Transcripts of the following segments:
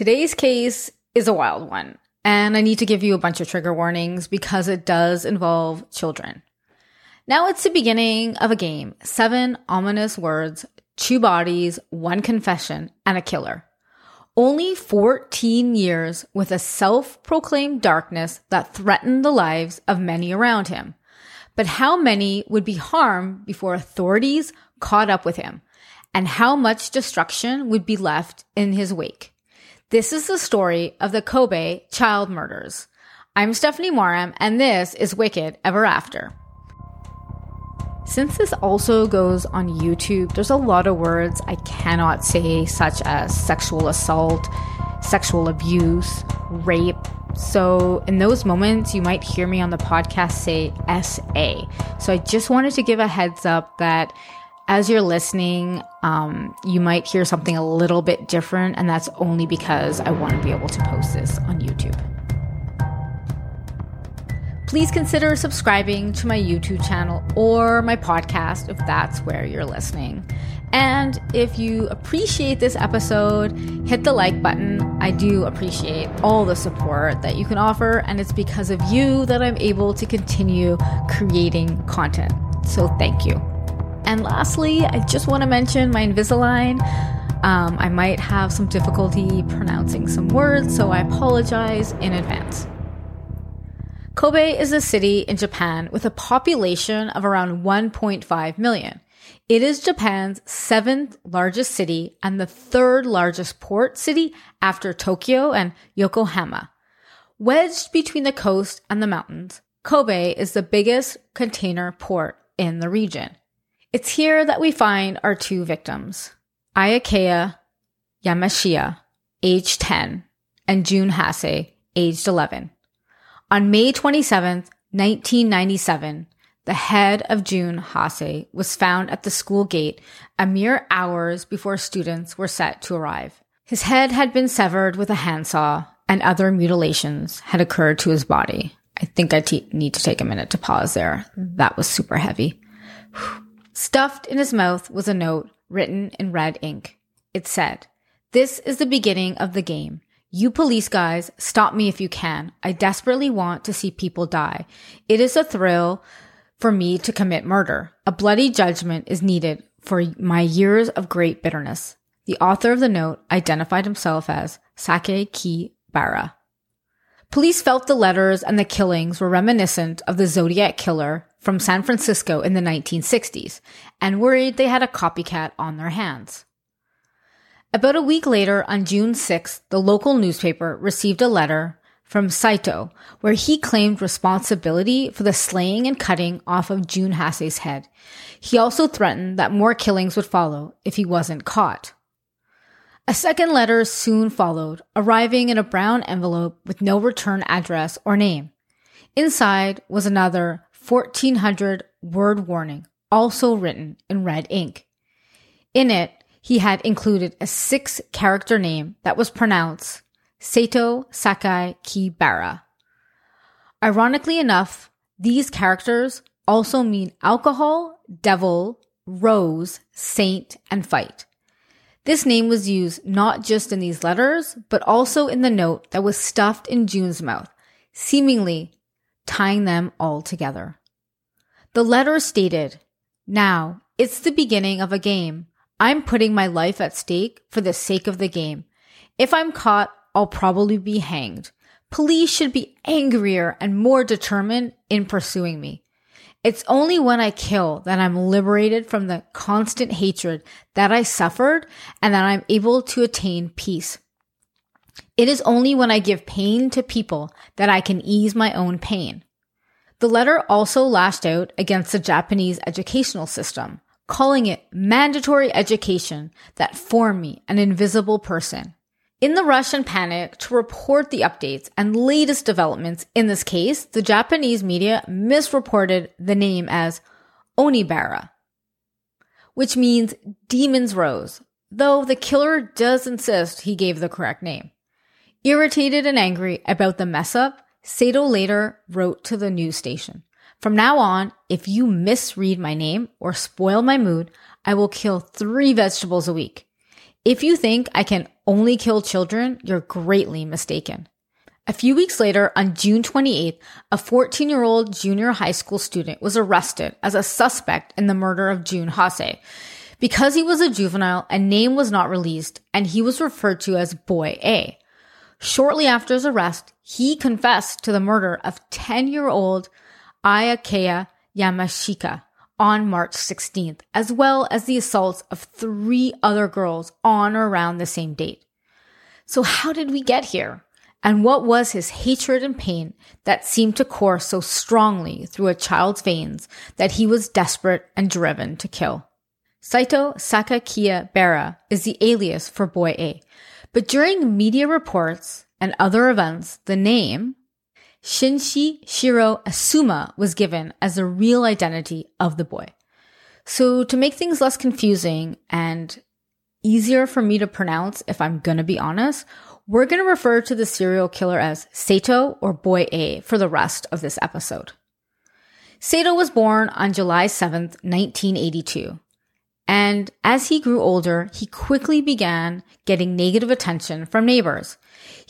Today's case is a wild one, and I need to give you a bunch of trigger warnings because it does involve children. Now it's the beginning of a game. Seven ominous words, two bodies, one confession, and a killer. Only 14 years with a self proclaimed darkness that threatened the lives of many around him. But how many would be harmed before authorities caught up with him? And how much destruction would be left in his wake? This is the story of the Kobe child murders. I'm Stephanie Moram, and this is Wicked Ever After. Since this also goes on YouTube, there's a lot of words I cannot say, such as sexual assault, sexual abuse, rape. So, in those moments, you might hear me on the podcast say SA. So, I just wanted to give a heads up that as you're listening, um, you might hear something a little bit different, and that's only because I want to be able to post this on YouTube. Please consider subscribing to my YouTube channel or my podcast if that's where you're listening. And if you appreciate this episode, hit the like button. I do appreciate all the support that you can offer, and it's because of you that I'm able to continue creating content. So thank you. And lastly, I just want to mention my Invisalign. Um, I might have some difficulty pronouncing some words, so I apologize in advance. Kobe is a city in Japan with a population of around 1.5 million. It is Japan's seventh largest city and the third largest port city after Tokyo and Yokohama. Wedged between the coast and the mountains, Kobe is the biggest container port in the region. It's here that we find our two victims, Ayaka Yamashita, aged 10, and Jun Hase, aged 11. On May 27, 1997, the head of Jun Hase was found at the school gate a mere hours before students were set to arrive. His head had been severed with a handsaw and other mutilations had occurred to his body. I think I need to take a minute to pause there. That was super heavy. Stuffed in his mouth was a note written in red ink. It said, This is the beginning of the game. You police guys, stop me if you can. I desperately want to see people die. It is a thrill for me to commit murder. A bloody judgment is needed for my years of great bitterness. The author of the note identified himself as Sake Ki Bara. Police felt the letters and the killings were reminiscent of the Zodiac killer from San Francisco in the 1960s and worried they had a copycat on their hands. About a week later, on June 6th, the local newspaper received a letter from Saito where he claimed responsibility for the slaying and cutting off of Jun Hase's head. He also threatened that more killings would follow if he wasn't caught. A second letter soon followed, arriving in a brown envelope with no return address or name. Inside was another 1400 word warning, also written in red ink. In it, he had included a six character name that was pronounced Saito Sakakibara. Ironically enough, these characters also mean alcohol, devil, rose, saint, and fight. This name was used not just in these letters, but also in the note that was stuffed in Jun's mouth, seemingly tying them all together. The letter stated, Now, it's the beginning of a game. I'm putting my life at stake for the sake of the game. If I'm caught, I'll probably be hanged. Police should be angrier and more determined in pursuing me. It's only when I kill that I'm liberated from the constant hatred that I suffered and that I'm able to attain peace. It is only when I give pain to people that I can ease my own pain. The letter also lashed out against the Japanese educational system, calling it mandatory education that formed me an invisible person. In the rush and panic to report the updates and latest developments in this case, the Japanese media misreported the name as Onibara, which means Demon's Rose, though the killer does insist he gave the correct name. Irritated and angry about the mess up, Saito later wrote to the news station. From now on, if you misread my name or spoil my mood, I will kill three vegetables a week. If you think I can only kill children, you're greatly mistaken. A few weeks later, on June 28th, a 14 year old junior high school student was arrested as a suspect in the murder of Jun Hase. Because he was a juvenile, a name was not released and he was referred to as Boy A. Shortly after his arrest, he confessed to the murder of 10 year old Ayakaya Yamashika on March 16th, as well as the assaults of three other girls on or around the same date. So how did we get here? And what was his hatred and pain that seemed to course so strongly through a child's veins that he was desperate and driven to kill? Saito Sakakibara is the alias for Boy A, but during media reports and other events, the name Shinshi Shiro Asuma was given as the real identity of the boy. So to make things less confusing and easier for me to pronounce, if I'm gonna be honest, we're gonna refer to the serial killer as Sato or Boy A for the rest of this episode. Sato was born on July 7th, 1982. And as he grew older, he quickly began getting negative attention from neighbors.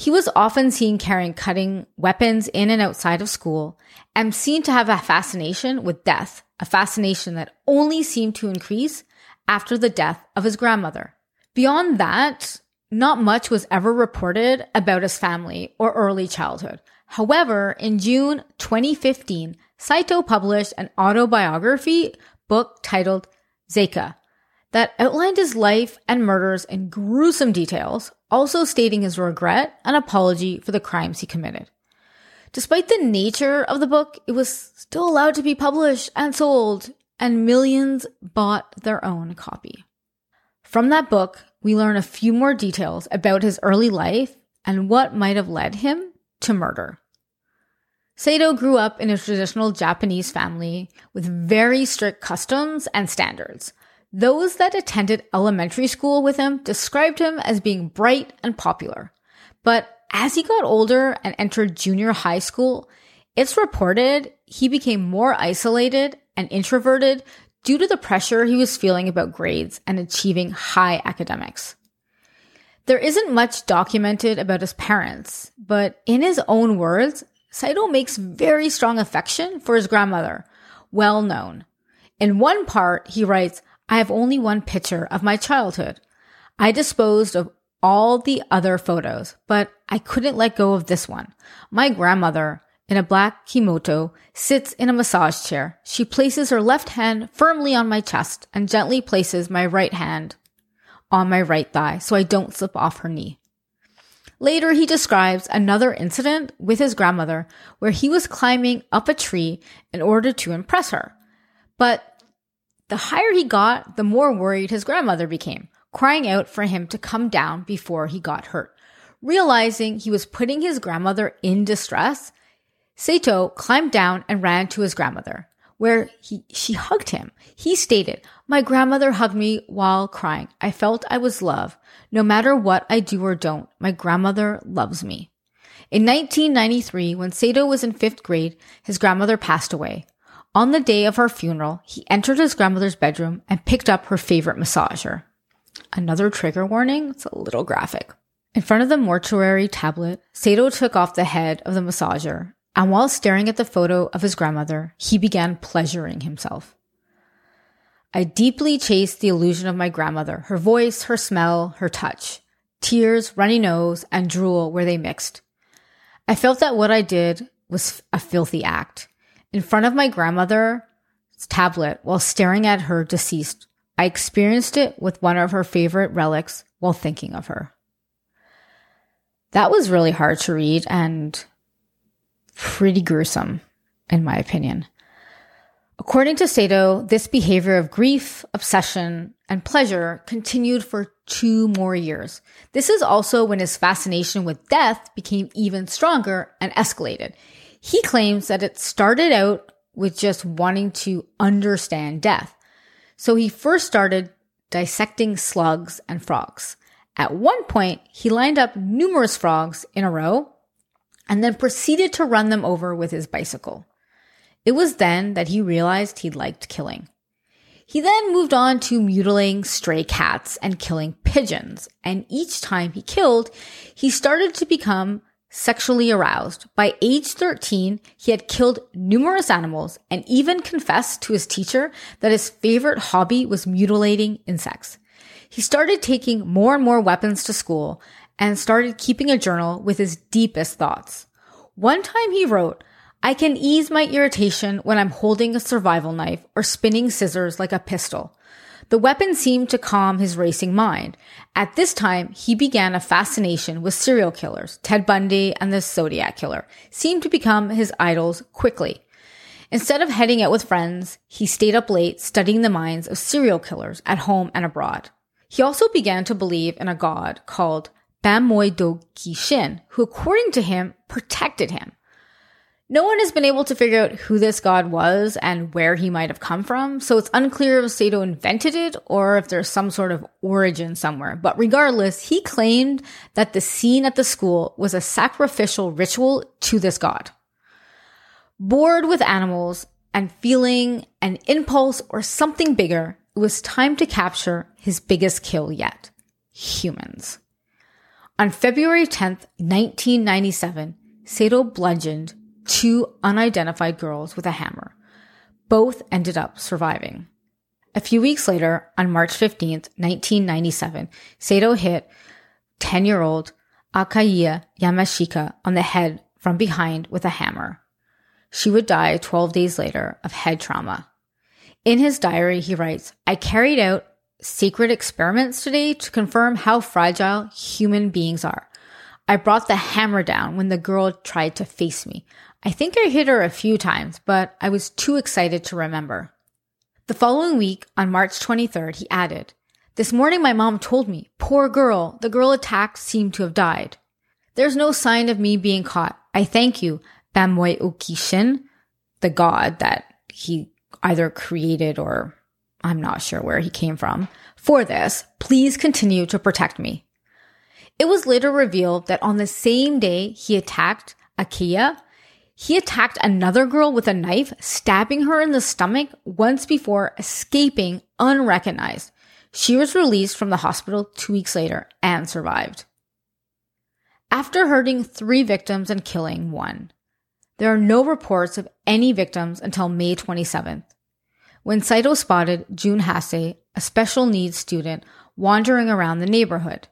He was often seen carrying cutting weapons in and outside of school and seemed to have a fascination with death, a fascination that only seemed to increase after the death of his grandmother. Beyond that, not much was ever reported about his family or early childhood. However, in June 2015, Saito published an autobiography book titled Zekka that outlined his life and murders in gruesome details, also stating his regret and apology for the crimes he committed. Despite the nature of the book, it was still allowed to be published and sold, and millions bought their own copy. From that book, we learn a few more details about his early life and what might have led him to murder. Sato grew up in a traditional Japanese family with very strict customs and standards. Those that attended elementary school with him described him as being bright and popular. But as he got older and entered junior high school, it's reported he became more isolated and introverted due to the pressure he was feeling about grades and achieving high academics. There isn't much documented about his parents, but in his own words, Saito makes very strong affection for his grandmother, well known. In one part, he writes, I have only one picture of my childhood. I disposed of all the other photos, but I couldn't let go of this one. My grandmother, in a black kimono, sits in a massage chair. She places her left hand firmly on my chest and gently places my right hand on my right thigh so I don't slip off her knee. Later, he describes another incident with his grandmother where he was climbing up a tree in order to impress her. But the higher he got, the more worried his grandmother became, crying out for him to come down before he got hurt. Realizing he was putting his grandmother in distress, Sato climbed down and ran to his grandmother, where he, she hugged him. He stated, My grandmother hugged me while crying. I felt I was loved. No matter what I do or don't, my grandmother loves me. In 1993, when Sato was in fifth grade, his grandmother passed away. On the day of her funeral, he entered his grandmother's bedroom and picked up her favorite massager. Another trigger warning, it's a little graphic. In front of the mortuary tablet, Sato took off the head of the massager, and while staring at the photo of his grandmother, he began pleasuring himself. I deeply chased the illusion of my grandmother, her voice, her smell, her touch, tears, runny nose, and drool where they mixed. I felt that what I did was a filthy act. In front of my grandmother's tablet while staring at her deceased, I experienced it with one of her favorite relics while thinking of her. That was really hard to read and pretty gruesome, in my opinion. According to Sato, this behavior of grief, obsession, and pleasure continued for two more years. This is also when his fascination with death became even stronger and escalated. He claims that it started out with just wanting to understand death. So he first started dissecting slugs and frogs. At one point, he lined up numerous frogs in a row and then proceeded to run them over with his bicycle. It was then that he realized he liked killing. He then moved on to mutilating stray cats and killing pigeons. And each time he killed, he started to become sexually aroused. By age 13, he had killed numerous animals and even confessed to his teacher that his favorite hobby was mutilating insects. He started taking more and more weapons to school and started keeping a journal with his deepest thoughts. One time he wrote, I can ease my irritation when I'm holding a survival knife or spinning scissors like a pistol. The weapon seemed to calm his racing mind. At this time, he began a fascination with serial killers. Ted Bundy and the Zodiac Killer seemed to become his idols quickly. Instead of heading out with friends, he stayed up late studying the minds of serial killers at home and abroad. He also began to believe in a god called Banmoe do Kishin, who according to him protected him. No one has been able to figure out who this god was and where he might have come from, so it's unclear if Sato invented it or if there's some sort of origin somewhere. But regardless, he claimed that the scene at the school was a sacrificial ritual to this god. Bored with animals and feeling an impulse or something bigger, it was time to capture his biggest kill yet humans. On February 10th, 1997, Sato bludgeoned two unidentified girls with a hammer. Both ended up surviving. A few weeks later, on March 15th, 1997, Sato hit 10 year old Akaya Yamashika on the head from behind with a hammer. She would die 12 days later of head trauma. In his diary, he writes, I carried out secret experiments today to confirm how fragile human beings are. I brought the hammer down when the girl tried to face me. I think I hit her a few times, but I was too excited to remember. The following week, on March 23rd, he added, This morning my mom told me, poor girl, the girl attacked seemed to have died. There's no sign of me being caught. I thank you, Bamoidokishin, the god that he either created or I'm not sure where he came from. For this, please continue to protect me. It was later revealed that on the same day he attacked Akia, he attacked another girl with a knife, stabbing her in the stomach once before escaping unrecognized. She was released from the hospital two weeks later and survived. After hurting three victims and killing one, there are no reports of any victims until May 27th, when Saito spotted Jun Hase, a special needs student, wandering around the neighborhood.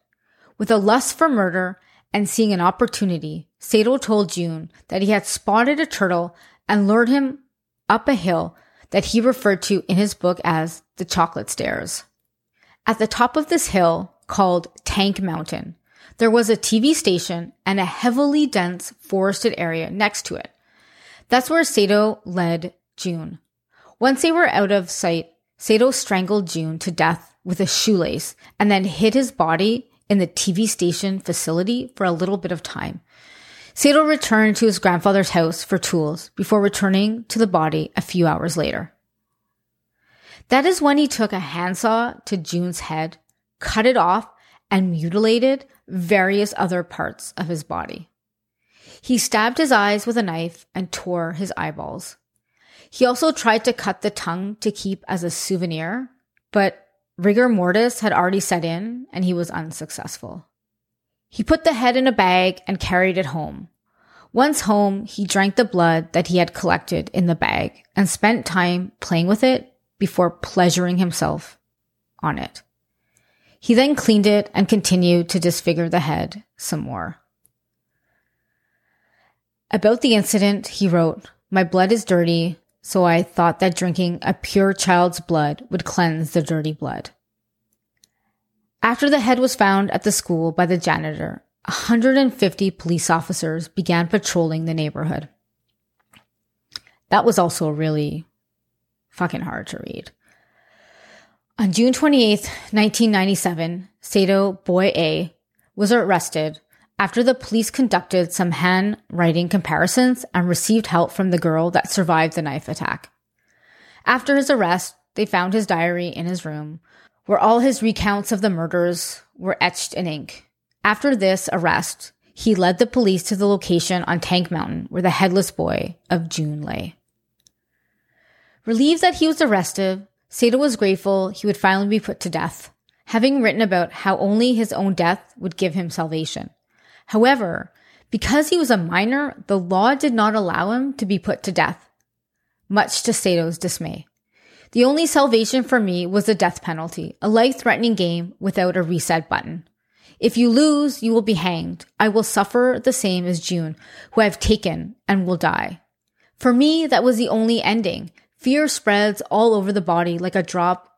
With a lust for murder and seeing an opportunity, Sato told Jun that he had spotted a turtle and lured him up a hill that he referred to in his book as the chocolate stairs. At the top of this hill, called Tank Mountain, there was a TV station and a heavily dense forested area next to it. That's where Sato led Jun. Once they were out of sight, Sato strangled Jun to death with a shoelace and then hid his body in the TV station facility for a little bit of time. Sato returned to his grandfather's house for tools before returning to the body a few hours later. That is when he took a handsaw to Jun's head, cut it off, and mutilated various other parts of his body. He stabbed his eyes with a knife and tore his eyeballs. He also tried to cut the tongue to keep as a souvenir, but Rigor mortis had already set in and he was unsuccessful. He put the head in a bag and carried it home. Once home, he drank the blood that he had collected in the bag and spent time playing with it before pleasuring himself on it. He then cleaned it and continued to disfigure the head some more. About the incident, he wrote, My blood is dirty, so I thought that drinking a pure child's blood would cleanse the dirty blood. After the head was found at the school by the janitor, 150 police officers began patrolling the neighborhood. That was also really fucking hard to read. On June 28, 1997, Sato Boy A was arrested after the police conducted some handwriting comparisons and received help from the girl that survived the knife attack. After his arrest, they found his diary in his room, where all his recounts of the murders were etched in ink. After this arrest, he led the police to the location on Tank Mountain where the headless boy of Jun lay. Relieved that he was arrested, Sato was grateful he would finally be put to death, having written about how only his own death would give him salvation. However, because he was a minor, the law did not allow him to be put to death, much to Sato's dismay. The only salvation for me was the death penalty, a life threatening game without a reset button. If you lose, you will be hanged. I will suffer the same as Jun, who I have taken and will die. For me, that was the only ending. Fear spreads all over the body like a drop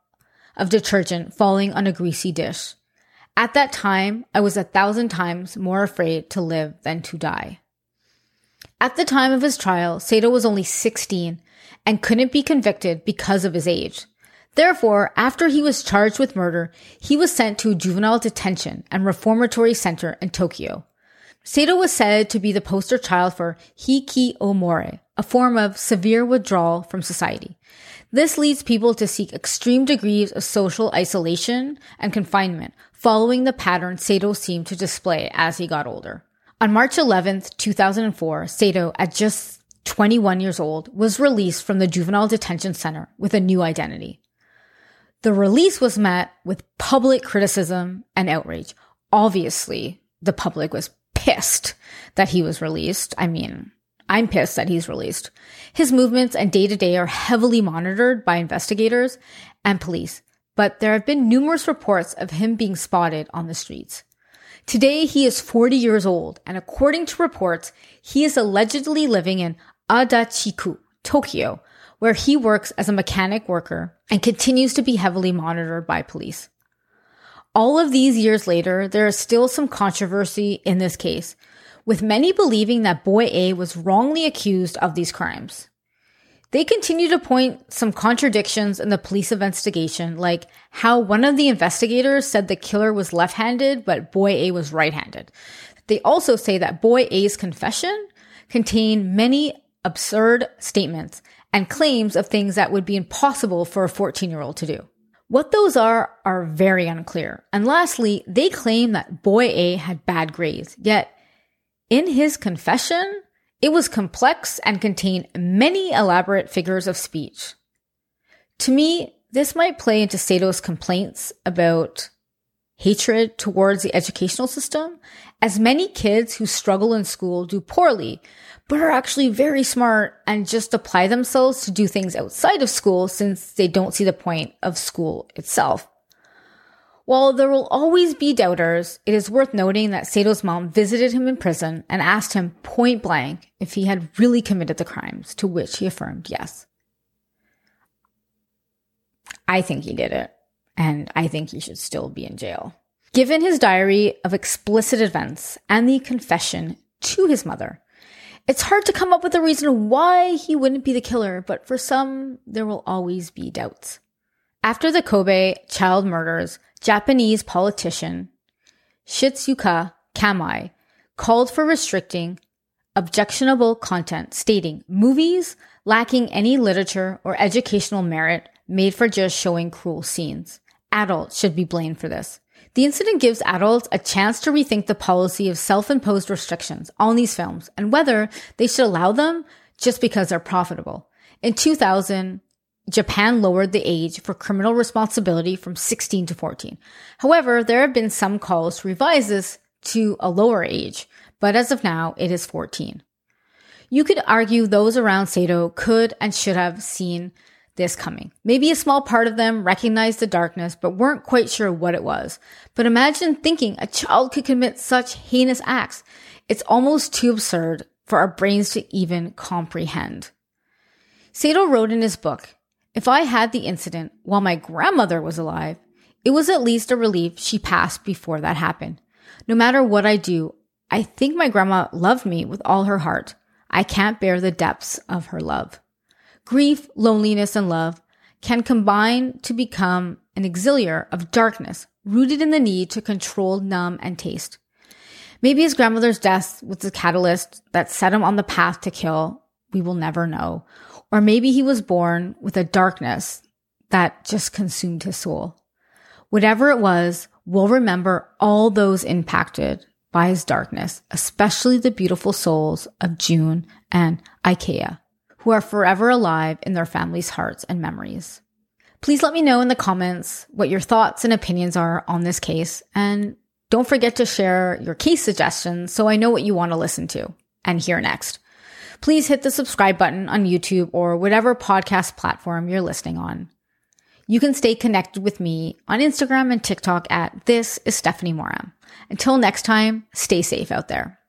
of detergent falling on a greasy dish. At that time, I was a thousand times more afraid to live than to die. At the time of his trial, Sato was only 16 and couldn't be convicted because of his age. Therefore, after he was charged with murder, he was sent to a juvenile detention and reformatory center in Tokyo. Sato was said to be the poster child for hikikomori, a form of severe withdrawal from society. This leads people to seek extreme degrees of social isolation and confinement, following the pattern Sato seemed to display as he got older. On March 11, 2004, Sato, at just 21 years old, was released from the juvenile detention center with a new identity. The release was met with public criticism and outrage. Obviously, the public was pissed that he was released. I mean, I'm pissed that he's released. His movements and day to day are heavily monitored by investigators and police, but there have been numerous reports of him being spotted on the streets. Today, he is 40 years old, and according to reports, he is allegedly living in Adachiku, Tokyo, where he works as a mechanic worker and continues to be heavily monitored by police. All of these years later, there is still some controversy in this case, with many believing that boy A was wrongly accused of these crimes. They continue to point some contradictions in the police investigation, like how one of the investigators said the killer was left handed, but boy A was right handed. They also say that boy A's confession contained many absurd statements and claims of things that would be impossible for a 14 year old to do. What those are are very unclear. And lastly, they claim that boy A had bad grades, yet in his confession, it was complex and contained many elaborate figures of speech. To me, this might play into Sato's complaints about hatred towards the educational system, as many kids who struggle in school do poorly but are actually very smart and just apply themselves to do things outside of school since they don't see the point of school itself. While there will always be doubters, it is worth noting that Sato's mom visited him in prison and asked him point blank if he had really committed the crimes, to which he affirmed yes. I think he did it, and I think he should still be in jail. Given his diary of explicit events and the confession to his mother, it's hard to come up with a reason why he wouldn't be the killer, but for some, there will always be doubts. After the Kobe child murders, Japanese politician Shizuka Kamei called for restricting objectionable content, stating movies lacking any literature or educational merit made for just showing cruel scenes. Adults should be blamed for this. The incident gives adults a chance to rethink the policy of self-imposed restrictions on these films and whether they should allow them just because they're profitable. In 2000, Japan lowered the age for criminal responsibility from 16 to 14. However, there have been some calls to revise this to a lower age, but as of now, it is 14. You could argue those around Sato could and should have seen this coming. Maybe a small part of them recognized the darkness, but weren't quite sure what it was. But imagine thinking a child could commit such heinous acts. It's almost too absurd for our brains to even comprehend. Sato wrote in his book, if I had the incident while my grandmother was alive, it was at least a relief she passed before that happened. No matter what I do, I think my grandma loved me with all her heart. I can't bear the depths of her love grief, loneliness, and love can combine to become an auxiliary of darkness rooted in the need to control, numb, and taste. Maybe his grandmother's death was the catalyst that set him on the path to kill. We will never know. Or maybe he was born with a darkness that just consumed his soul. Whatever it was, we'll remember all those impacted by his darkness, especially the beautiful souls of Jun and Ikea who are forever alive in their families' hearts and memories. Please let me know in the comments what your thoughts and opinions are on this case. And don't forget to share your case suggestions so I know what you want to listen to and hear next. Please hit the subscribe button on YouTube or whatever podcast platform you're listening on. You can stay connected with me on Instagram and TikTok at This is Stephanie Moram. Until next time, stay safe out there.